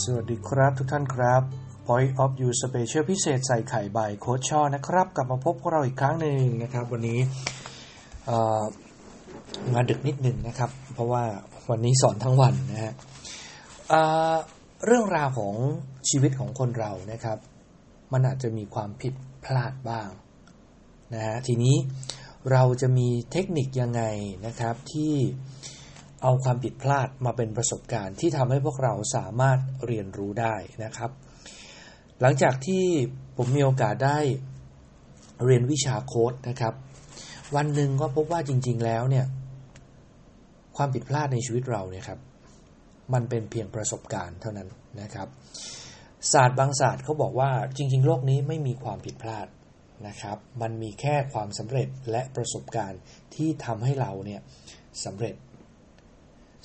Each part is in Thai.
สวัสดีครับทุกท่านครับ Point of You Special พิเศษใส่ไข่ใบโค้ชช่อนะครับ กลับมาพบพวกเราอีกครั้งหนึ่งนะครับ วันนี้มาดึกนิดหนึ่งนะครับ เพราะว่าวันนี้สอนทั้งวันนะฮะเรื่องราวของชีวิตของคนเรานะครับ มันอาจจะมีความผิดพลาดบ้างนะฮะทีนี้เราจะมีเทคนิคยังไงนะครับที่ เอาความผิดพลาดมาเป็นประสบการณ์ที่ทำให้พวกเราสามารถเรียนรู้ได้นะครับ หลังจากที่ผมมีโอกาสได้เรียนวิชาโค้ดนะครับ วันหนึ่งก็พบว่าจริง ๆ แล้วเนี่ย ความผิดพลาดในชีวิตเราเนี่ยครับ มันเป็นเพียงประสบการณ์เท่านั้นนะครับ ศาสตร์บางศาสตร์เขาบอกว่าจริง ๆ โลกนี้ไม่มีความผิดพลาดนะครับ มันมีแค่ความสำเร็จและประสบการณ์ที่ทำให้เราเนี่ยสำเร็จ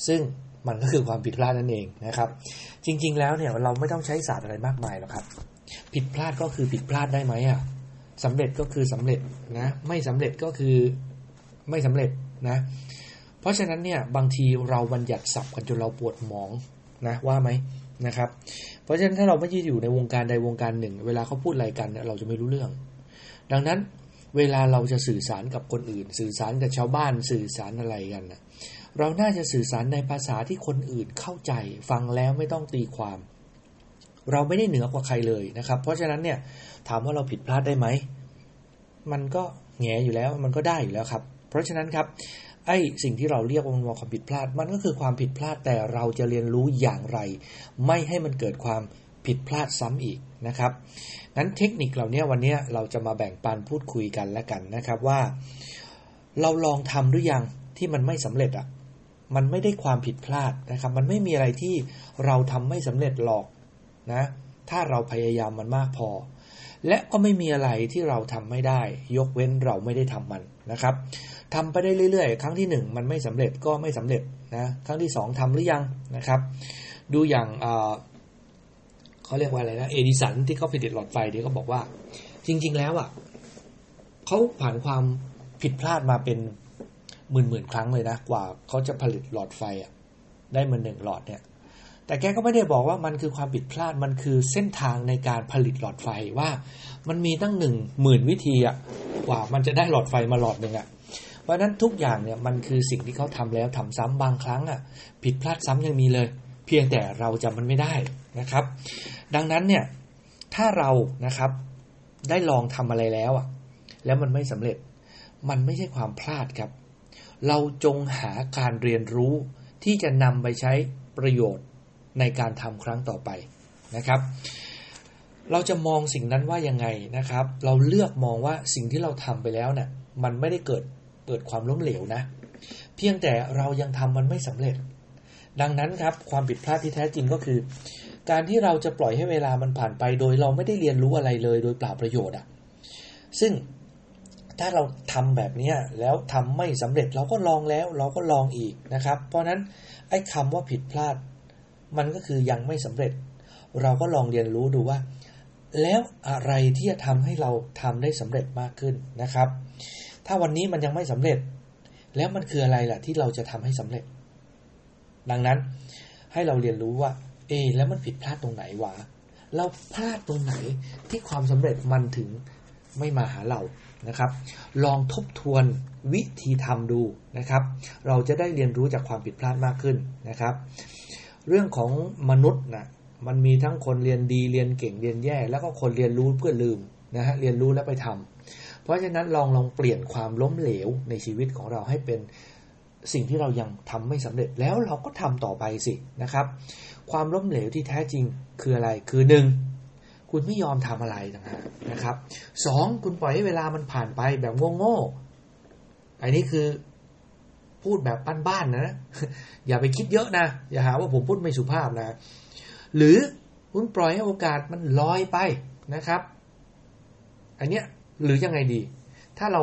ซึ่งมันก็คือความผิดพลาดนั่นเองนะครับ จริง ๆ แล้วเนี่ยเราไม่ต้องใช้ศาสตร์อะไรมากมายหรอกครับ ผิดพลาดก็คือผิดพลาดได้ไหมอะสำเร็จก็คือสำเร็จนะไม่สำเร็จก็คือไม่สำเร็จนะ เพราะฉะนั้นเนี่ยบางทีเราบัญญัติศัพท์กันจนเราปวดหมองนะว่าไหมนะครับ เพราะฉะนั้นถ้าเราไม่ยืดอยู่ในวงการใดวงการหนึ่ง เวลาเขาพูดอะไรกันเนี่ยเราจะไม่รู้เรื่อง ดังนั้นเวลาเราจะสื่อสารกับคนอื่น สื่อสารกับชาวบ้านสื่อสารอะไรกันนะ เราน่าจะสื่อสารในภาษาที่คนอื่นเข้าใจ ฟังแล้วไม่ต้องตีความ เราไม่ได้เหนือกว่าใครเลยนะครับ เพราะฉะนั้นเนี่ยถามว่าเราผิดพลาดได้ไหม มันก็แง่อยู่แล้วมันก็ได้อยู่แล้วครับ เพราะฉะนั้นครับไอ้สิ่งที่เราเรียกว่ามันความผิดพลาด มันก็คือความผิดพลาดแต่เราจะเรียนรู้อย่างไร ไม่ให้มันเกิดความผิดพลาดซ้ำอีกนะครับงั้นเทคนิคเหล่านี้วันนี้เราจะมาแบ่งปันพูดคุยกันแล้วกันนะครับว่า เราลองทำหรือยังที่มันไม่สำเร็จอะ มันไม่ได้ความผิดพลาดนะครับ มันไม่มีอะไรที่เราทำไม่สำเร็จหรอกนะ ถ้าเราพยายามมันมากพอ และก็ไม่มีอะไรที่เราทำไม่ได้ ยกเว้นเราไม่ได้ทำมันนะครับทำไปได้เรื่อยๆ ครั้งที่ 1 มันไม่สำเร็จก็ไม่สำเร็จนะ ครั้งที่ 2ทำหรือยังนะครับ ดูอย่างเขาเรียกว่าอะไรนะ เอดิสันที่เขาผลิตหลอดไฟที่เขาบอกว่า จริง ๆ แล้วอะเขาผ่านความผิดพลาดมาเป็น หมื่นหมื่นครั้งเลยนะ กว่าเขาจะผลิตหลอดไฟอะได้มาหนึ่งหลอดเนี่ย แต่แกก็ไม่ได้บอกว่ามันคือความผิดพลาดมันคือเส้นทางในการผลิตหลอดไฟว่ามันมีตั้งหนึ่งหมื่นวิธีอะกว่ามันจะได้หลอดไฟมาหลอดหนึ่งอะเพราะนั้นทุกอย่างเนี่ยมันคือสิ่งที่เขาทำแล้วทำซ้ำบางครั้งอะ ผิดพลาดซ้ำยังมีเลย เพียงแต่เราจำมันไม่ได้นะครับ ดังนั้นเนี่ยถ้าเรานะครับได้ลองทำอะไรแล้วอะ แล้วมันไม่สำเร็จ มันไม่ใช่ความพลาดครับ เราจงหาการเรียนรู้ที่จะนำไปใช้ประโยชน์ในการทำครั้งต่อไปนะครับ เราจะมองสิ่งนั้นว่ายังไงนะครับ เราเลือกมองว่าสิ่งที่เราทำไปแล้วเนะี่ยมันไม่ได้เกิดเกิดความล้มเหลวนะ เพียงแต่เรายังทำมันไม่สำเร็จ ดังนั้นครับความผิดพลาดที่แท้จริงก็คือ การที่เราจะปล่อยให้เวลามันผ่านไป โดยเราไม่ได้เรียนรู้อะไรเลย โดยเปล่าประโยชน์อะ่ะซึ่ง ถ้าเราทำแบบนี้แล้วทำไม่สำเร็จเราก็ลองแล้ว เราก็ลองอีกนะครับ เพราะนั้นไอ้คำว่าผิดพลาด มันก็คือยังไม่สำเร็จ เราก็ลองเรียนรู้ดูว่า แล้วอะไรที่จะทำให้เราทำได้สำเร็จมากขึ้นนะครับ ถ้าวันนี้มันยังไม่สำเร็จ แล้วมันคืออะไรล่ะที่เราจะทำให้สำเร็จ ดังนั้นให้เราเรียนรู้ว่า เอ แล้วมันผิดพลาดตรงไหนวะเราพลาดตรงไหนที่ความสำเร็จมันถึง ไม่มาหาเรานะครับ ลองทบทวนวิธีทำดูนะครับ เราจะได้เรียนรู้จากความผิดพลาดมากขึ้นนะครับ เรื่องของมนุษย์นะมันมีทั้งคนเรียนดีเรียนเก่งเรียนแย่ แล้วก็คนเรียนรู้เพื่อลืมนะฮะเรียนรู้แล้วไปทำเพราะฉะนั้นลองลองเปลี่ยนความล้มเหลวในชีวิตของเราให้เป็นสิ่งที่เรายังทำไม่สำเร็จแล้วเราก็ทำต่อไปสินะครับ ความล้มเหลวที่แท้จริงคืออะไรคือหนึ่ง คุณไม่ยอมทำอะไรต่างหากนะครับสองคุณปล่อยให้เวลามันผ่านไปแบบโง่ๆอันนี้คือพูดแบบบ้านๆนะ อย่าไปคิดเยอะนะ อย่าหาว่าผมพูดไม่สุภาพนะ หรือคุณปล่อยให้โอกาสมันลอยไปนะครับ อันเนี้ยหรือยังไงดี ถ้าเรา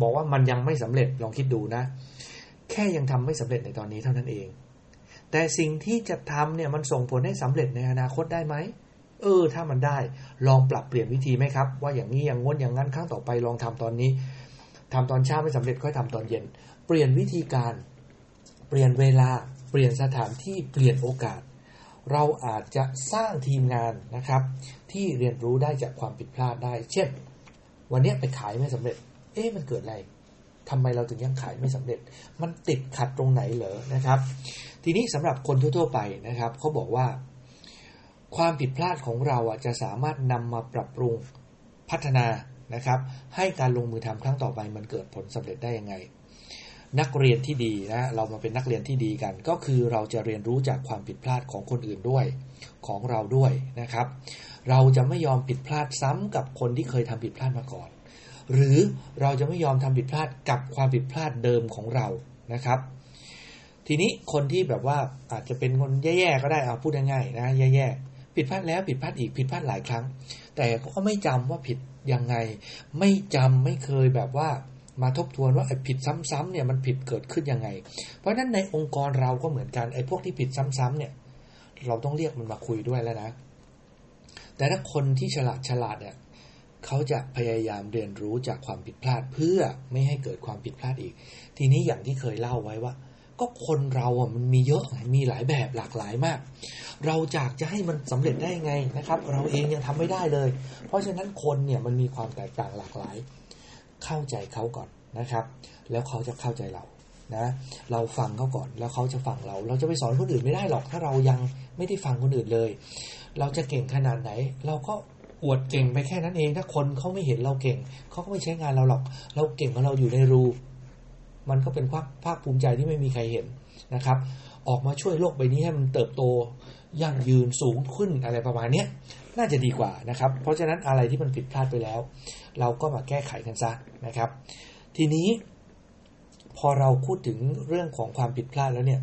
บอกว่ามันยังไม่สำเร็จลองคิดดูนะ แค่ยังทำไม่สำเร็จในตอนนี้เท่านั้นเอง แต่สิ่งที่จะทำเนี่ยมันส่งผลให้สำเร็จในอนาคตได้ไหม เออ ถ้ามันได้ ลองปรับเปลี่ยนวิธีไหมครับ ว่าอย่างนี้อย่างงดอย่างนั้นครั้งต่อไปลองทำตอนนี้ทำตอนเช้าไม่สำเร็จค่อยทำตอนเย็น เปลี่ยนวิธีการ เปลี่ยนเวลา เปลี่ยนสถานที่เปลี่ยนโอกาส เราอาจจะสร้างทีมงานนะครับ ที่เรียนรู้ได้จากความผิดพลาดได้ เช่น วันนี้ไปขายไม่สำเร็จ เอ๊ะมันเกิดอะไรทำไมเราถึงยังขายไม่สำเร็จ มันติดขัดตรงไหนเหรอนะครับ ทีนี้สำหรับคนทั่ว ๆ ไปนะครับเขาบอกว่า ความผิดพลาดของเราอะจะสามารถนำมาปรับปรุงพัฒนานะครับ ให้การลงมือทำครั้งต่อไปมันเกิดผลสำเร็จได้ยังไง นักเรียนที่ดีนะเรามาเป็นนักเรียนที่ดีกัน ก็คือเราจะเรียนรู้จากความผิดพลาดของคนอื่นด้วยของเราด้วยนะครับ เราจะไม่ยอมผิดพลาดซ้ำกับคนที่เคยทำผิดพลาดมาก่อน หรือเราจะไม่ยอมทำผิดพลาดกับความผิดพลาดเดิมของเรานะครับ ทีนี้คนที่แบบว่าอาจจะเป็นคนแย่ๆก็ได้เอาพูดง่ายๆนะแย่ๆ ผิดพลาดแล้วผิดพลาดอีกผิดพลาดหลายครั้ง แต่ก็ไม่จำว่าผิดยังไง ไม่จำไม่เคยแบบว่ามาทบทวนว่าไอ้ผิดซ้ำๆเนี่ยมันผิดเกิดขึ้นยังไง เพราะฉะนั้นในองค์กรเราก็เหมือนกันไอ้พวกที่ผิดซ้ำๆเนี่ย เราต้องเรียกมันมาคุยด้วยแล้วนะ แต่ถ้าคนที่ฉลาดฉลาดเนี่ยเขาจะพยายามเรียนรู้จากความผิดพลาดเพื่อไม่ให้เกิดความผิดพลาดอีก ทีนี้อย่างที่เคยเล่าไว้ว่า ก็คนเราอะมันมีเยอะมีหลายแบบหลากหลายมาก เราจากจะให้มันสำเร็จได้ไงนะครับ เราเองยังทำไม่ได้เลย เพราะฉะนั้นคนเนี่ยมันมีความแตกต่างหลากหลาย เข้าใจเขาก่อนนะครับ แล้วเขาจะเข้าใจเรานะเราฟังเขาก่อนแล้วเขาจะฟังเรา เราจะไปสอนคนอื่นไม่ได้หรอก ถ้าเรายังไม่ได้ฟังคนอื่นเลย เราจะเก่งขนาดไหน เราก็อวดเก่งไปแค่นั้นเอง ถ้าคนเขาไม่เห็นเราเก่งเขาก็ไม่ใช้งานเราหรอก เราเก่งของเราอยู่ในรู มันก็เป็นภาคภาคภูมิใจที่ไม่มีใครเห็นนะครับ ออกมาช่วยโลกใบนี้ให้มันเติบโตยั่งยืนสูงขึ้นอะไรประมาณนี้น่าจะดีกว่านะครับ เพราะฉะนั้นอะไรที่มันผิดพลาดไปแล้ว เราก็มาแก้ไขกันซะนะครับ ทีนี้ พอเราพูดถึงเรื่องของความผิดพลาดแล้วเนี่ย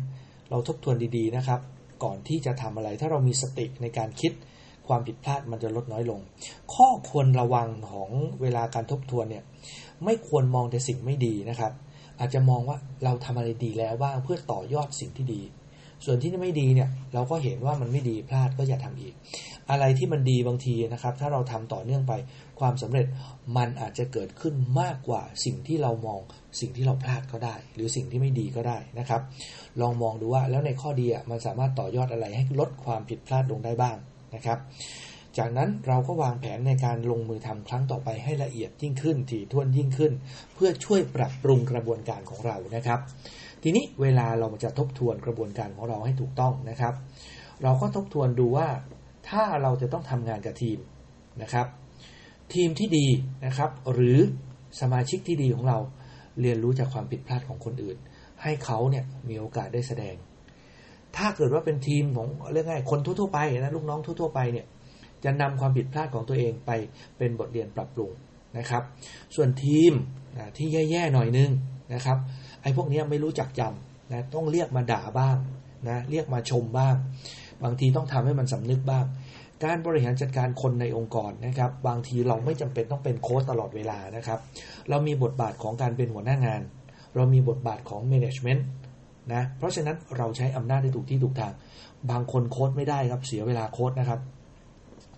เราทบทวนดีๆนะครับ ก่อนที่จะทำอะไร ถ้าเรามีสติในการคิดความผิดพลาดมันจะลดน้อยลง ข้อควรระวังของเวลาการทบทวนเนี่ย ไม่ควรมองแต่สิ่งไม่ดีนะครับ อาจจะมองว่าเราทำอะไรดีแล้วบ้างเพื่อต่อยอดสิ่งที่ดี ส่วนที่ไม่ดีเนี่ย เราก็เห็นว่ามันไม่ดีพลาดก็อย่าทำอีก อะไรที่มันดีบางทีนะครับ ถ้าเราทำต่อเนื่องไปความสำเร็จมันอาจจะเกิดขึ้นมากกว่าสิ่งที่เรามองสิ่งที่เราพลาดก็ได้ หรือสิ่งที่ไม่ดีก็ได้นะครับ ลองมองดูว่าแล้วในข้อดีอะมันสามารถต่อยอดอะไรให้ลดความผิดพลาดลงได้บ้างนะครับ จากนั้นเราก็วางแผนในการลงมือทำครั้งต่อไปให้ละเอียดยิ่งขึ้นถี่ถ้วนยิ่งขึ้น เพื่อช่วยปรับปรุงกระบวนการของเรานะครับ ทีนี้เวลาเราจะทบทวนกระบวนการของเราให้ถูกต้องนะครับ เราก็ทบทวนดูว่าถ้าเราจะต้องทำงานกับทีมนะครับ ทีมที่ดีนะครับ หรือสมาชิกที่ดีของเราเรียนรู้จากความผิดพลาดของคนอื่น ให้เขาเนี่ยมีโอกาสได้แสดง ถ้าเกิดว่าเป็นทีมของเรื่องง่ายคนทั่วๆไปนะลูกน้องทั่วๆไปเนี่ย จะนำความผิดพลาดของตัวเองไปเป็นบทเรียนปรับปรุงนะครับ ส่วนทีมที่แย่ๆหน่อยนึงนะครับไอ้พวกนี้ไม่รู้จักจำนะต้องเรียกมาด่าบ้างนะเรียกมาชมบ้าง บางทีต้องทำให้มันสำนึกบ้าง การบริหารจัดการคนในองค์กรนะครับ บางทีเราไม่จำเป็นต้องเป็นโค้ชตลอดเวลานะครับ เรามีบทบาทของการเป็นหัวหน้างาน เรามีบทบาทของ management นะเพราะฉะนั้นเราใช้อำนาจได้ถูกที่ถูกทาง บางคนโค้ดไม่ได้ครับเสียเวลาโค้ดนะครับ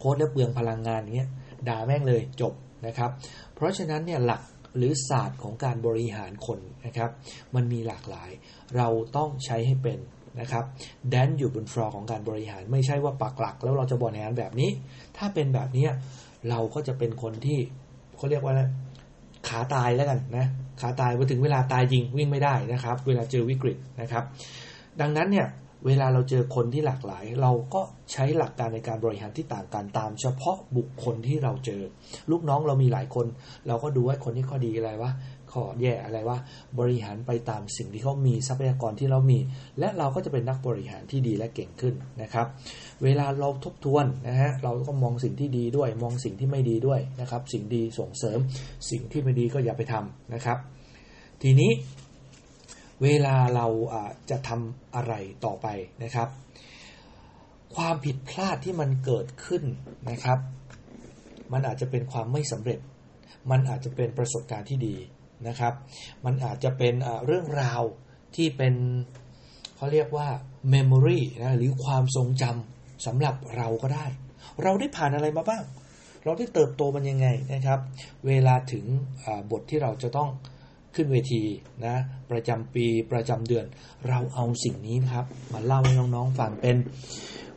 โค้ดแล้วเปลืองพลังงานอย่างเงี้ยด่าแม่งเลยจบนะครับ เพราะฉะนั้นเนี่ยหลักหรือศาสตร์ของการบริหารคนนะครับ มันมีหลากหลาย เราต้องใช้ให้เป็นนะครับแดนอยู่บนฟลอร์ของการบริหารไม่ใช่ว่าปักหลัก แล้วเราจะบริหารแบบนี้ ถ้าเป็นแบบนี้เราก็จะเป็นคนที่เขาเรียกว่าขาตายแล้วกันนะขาตายพอถึงเวลาตายจริงวิ่งไม่ได้นะครับ เวลาเจอวิกฤตนะครับ ดังนั้นเนี่ย เวลาเราเจอคนที่หลากหลาย เราก็ใช้หลักการในการบริหารที่ต่างกันตาม เฉพาะบุคคลที่เราเจอ ลูกน้องเรามีหลายคน เราก็ดูว่าคนที่ข้อดีอะไรวะข้อแย่อะไรว่าบริหารไปตามสิ่งที่เขามีทรัพยากรที่เรามี และเราก็จะเป็นนักบริหารที่ดีและเก่งขึ้นนะครับ เวลาเราทบทวนนะฮะเราก็มองสิ่งที่ดีด้วย มองสิ่งที่ไม่ดีด้วยนะครับ สิ่งดีส่งเสริม สิ่งที่ไม่ดีก็อย่าไปทำนะครับ ทีนี้ เวลาเราจะทำอะไรต่อไปนะครับ ความผิดพลาดที่มันเกิดขึ้นนะครับ มันอาจจะเป็นความไม่สำเร็จ มันอาจจะเป็นประสบการณ์ที่ดีนะครับ มันอาจจะเป็นเรื่องราวที่เป็นเขาเรียกว่า memory นะหรือความทรงจำสำหรับเราก็ได้ เราได้ผ่านอะไรมาบ้าง เราได้เติบโตมันยังไงนะครับ เวลาถึงบทที่เราจะต้อง ขึ้นเวทีนะประจำปีประจำเดือน เราเอาสิ่งนี้ครับ มาเล่าให้น้องๆฟังเป็น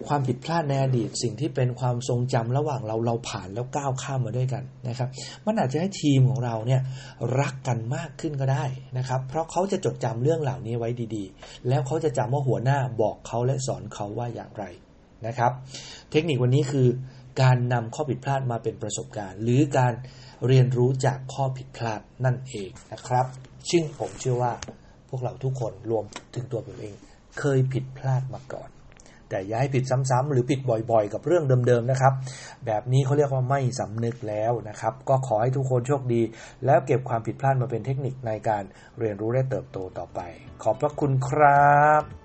ความผิดพลาดในอดีตสิ่งที่เป็นความทรงจำระหว่างเราเราผ่านแล้วก้าวข้ามมาด้วยกันนะครับ มันอาจจะให้ทีมของเราเนี่ยรักกันมากขึ้นก็ได้นะครับ เพราะเขาจะจดจำเรื่องเหล่านี้ไว้ดีๆ แล้วเขาจะจำว่าหัวหน้าบอกเขาและสอนเขาว่าอย่างไรนะครับ เทคนิควันนี้คือการนำข้อผิดพลาดมาเป็นประสบการณ์ หรือการ เรียนรู้จากข้อผิดพลาดนั่นเองนะครับซึ่งผมเชื่อว่าพวกเราทุกคนรวมถึงตัวผมเอง เคยผิดพลาดมาก่อน แต่อย่าให้ผิดซ้ำๆหรือผิดบ่อยๆ กับเรื่องเดิมๆนะครับ แบบนี้เขาเรียกว่าไม่สำนึกแล้วนะครับ ก็ขอให้ทุกคนโชคดี แล้วเก็บความผิดพลาดมาเป็นเทคนิคในการเรียนรู้และเติบโตต่อไป ขอบพระคุณครับ